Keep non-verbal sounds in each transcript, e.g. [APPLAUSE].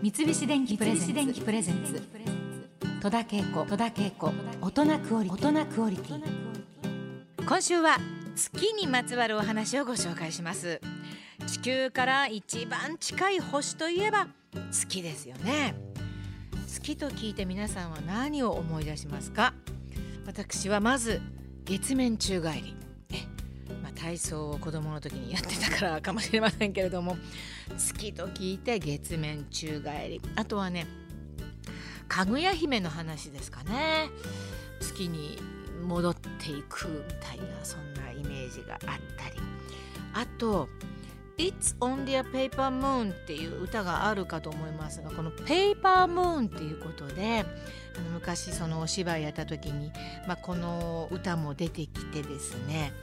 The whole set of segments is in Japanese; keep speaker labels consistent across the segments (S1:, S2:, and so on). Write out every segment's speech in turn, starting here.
S1: 三菱電機プレゼンツ。戸田恵子。戸田恵子。大人クオリ大人クオリティ。
S2: 今週は月にまつわるお話をご紹介します。地球から一番近い星といえば月ですよね。月と聞いて皆さんは何を思い出しますか？私はまず月面宙返り、体操を子供の時にやってたからかもしれませんけれども月と聞いて月面宙返り。あとはねかぐや姫の話ですかね。月に戻っていくみたいなそんなイメージがあったり。あと「It's only a paper moon」っていう歌があるかと思いますがこの「ペーパームーン」っていうことであの昔そのお芝居やった時に、まあ、この歌も出てきてですね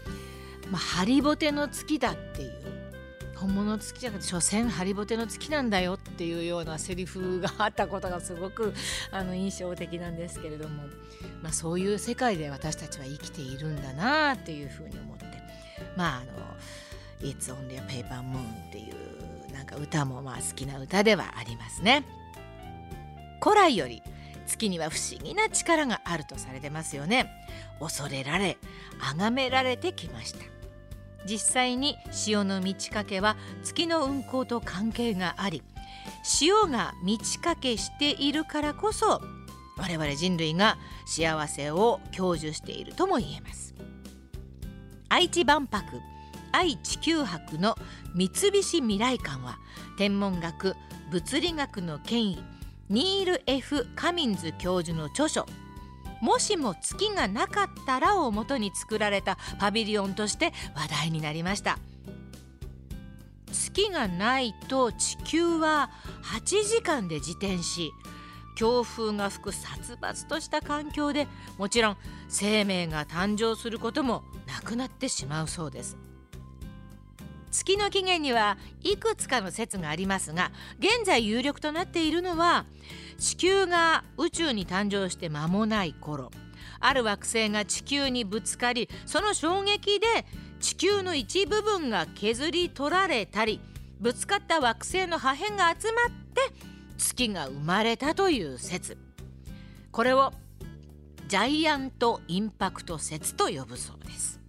S2: まあ、ハリボテの月だっていう本物の月じゃなくて所詮ハリボテの月なんだよっていうようなセリフがあったことがすごくあの印象的なんですけれども、まあ、そういう世界で私たちは生きているんだなっていうふうに思ってまああの「It's Only a Paper Moon」っていうなんか歌もまあ好きな歌ではありますね。古来より月には不思議な力があるとされてますよね。恐れられ崇められてきました。実際に潮の満ち欠けは月の運行と関係があり潮が満ち欠けしているからこそ我々人類が幸せを享受しているとも言えます。愛知万博愛・地球博の三菱未来館は天文学物理学の権威ニール・ F・ カミンズ教授の著書もしも月がなかったらをもとに作られたパビリオンとして話題になりました。月がないと地球は8時間で自転し強風が吹く殺伐とした環境でもちろん生命が誕生することもなくなってしまうそうです。月の起源にはいくつかの説がありますが現在有力となっているのは地球が宇宙に誕生して間もない頃。ある惑星が地球にぶつかりその衝撃で地球の一部分が削り取られたりぶつかった惑星の破片が集まって月が生まれたという説。これをジャイアントインパクト説と呼ぶそうです。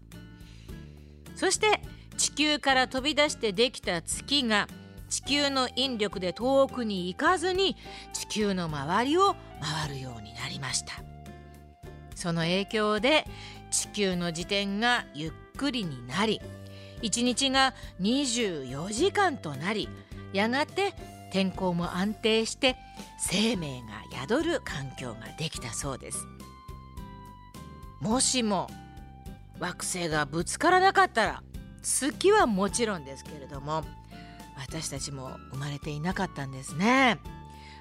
S2: そして地球から飛び出してできた月が地球の引力で遠くに行かずに地球の周りを回るようになりました。その影響で地球の自転がゆっくりになり1日が24時間となりやがて天候も安定して生命が宿る環境ができたそうです。もしも惑星がぶつからなかったら月はもちろんですけれども私たちも生まれていなかったんですね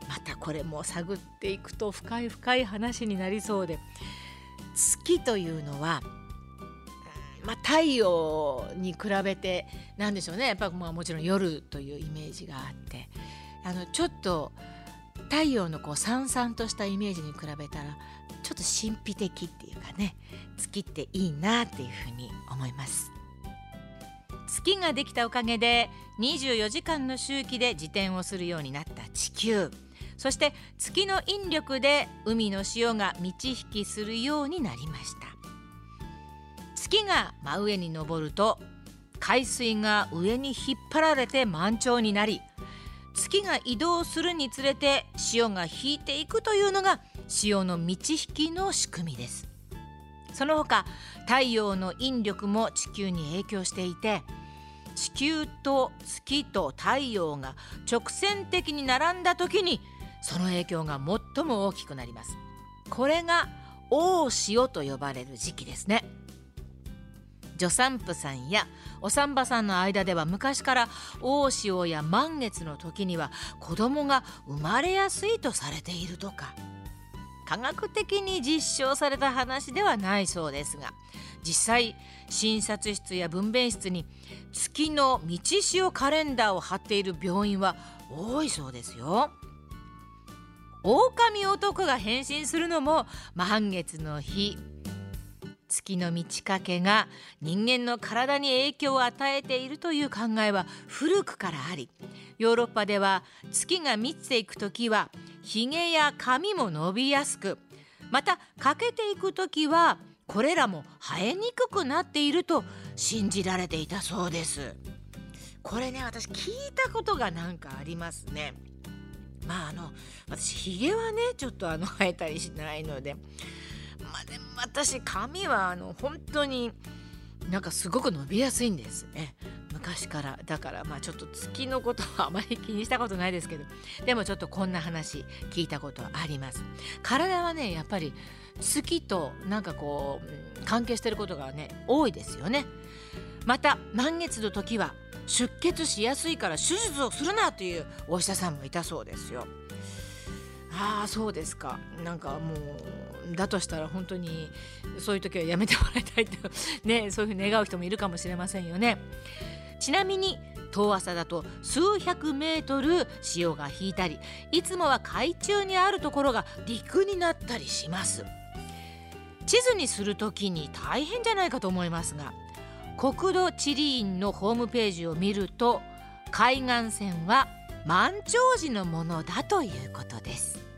S2: またこれも探っていくと深い深い話になりそうで月というのは、まあ、太陽に比べて何でしょうねやっぱまあもちろん夜というイメージがあってあのちょっと太陽のこうさんさんとしたイメージに比べたらちょっと神秘的っていうかね月っていいなっていうふうに思います。月ができたおかげで24時間の周期で自転をするようになった地球。そして月の引力で海の潮が満ち引きするようになりました。月が真上に昇ると海水が上に引っ張られて満潮になり月が移動するにつれて潮が引いていくというのが潮の満ち引きの仕組みです。その他太陽の引力も地球に影響していて地球と月と太陽が直線的に並んだ時にその影響が最も大きくなります。これが大潮と呼ばれる時期ですね。助産婦さんやお産婆さんの間では昔から大潮や満月の時には子供が生まれやすいとされているとか。科学的に実証された話ではないそうですが実際診察室や分娩室に月の道潮カレンダーを貼っている病院は多いそうですよ。狼男が変身するのも満月の日月の満ち欠けが人間の体に影響を与えているという考えは古くからありヨーロッパでは月が満ちていく時はひげや髪も伸びやすくまた欠けていく時はこれらも生えにくくなっていると信じられていたそうです。これね私聞いたことがなんかありますね。まああの私ひげはねちょっとあの生えたりしないのでまあでも私髪はあの本当になんかすごく伸びやすいんですね。昔から。だからまあちょっと月のことはあまり気にしたことないですけど。でもちょっとこんな話聞いたことはあります。体はねやっぱり月となんかこう関係してることがね多いですよね。また満月の時は出血しやすいから手術をするなというお医者さんもいたそうですよ。ああそうですか。なんかもうだとしたら本当にそういう時はやめてもらいたいと [LAUGHS] ねそういうふうに願う人もいるかもしれませんよね。ちなみに遠浅だと数百メートル潮が引いたりいつもは海中にあるところが陸になったりします。地図にする時に大変じゃないかと思いますが国土地理院のホームページを見ると海岸線は満潮時のものだということです。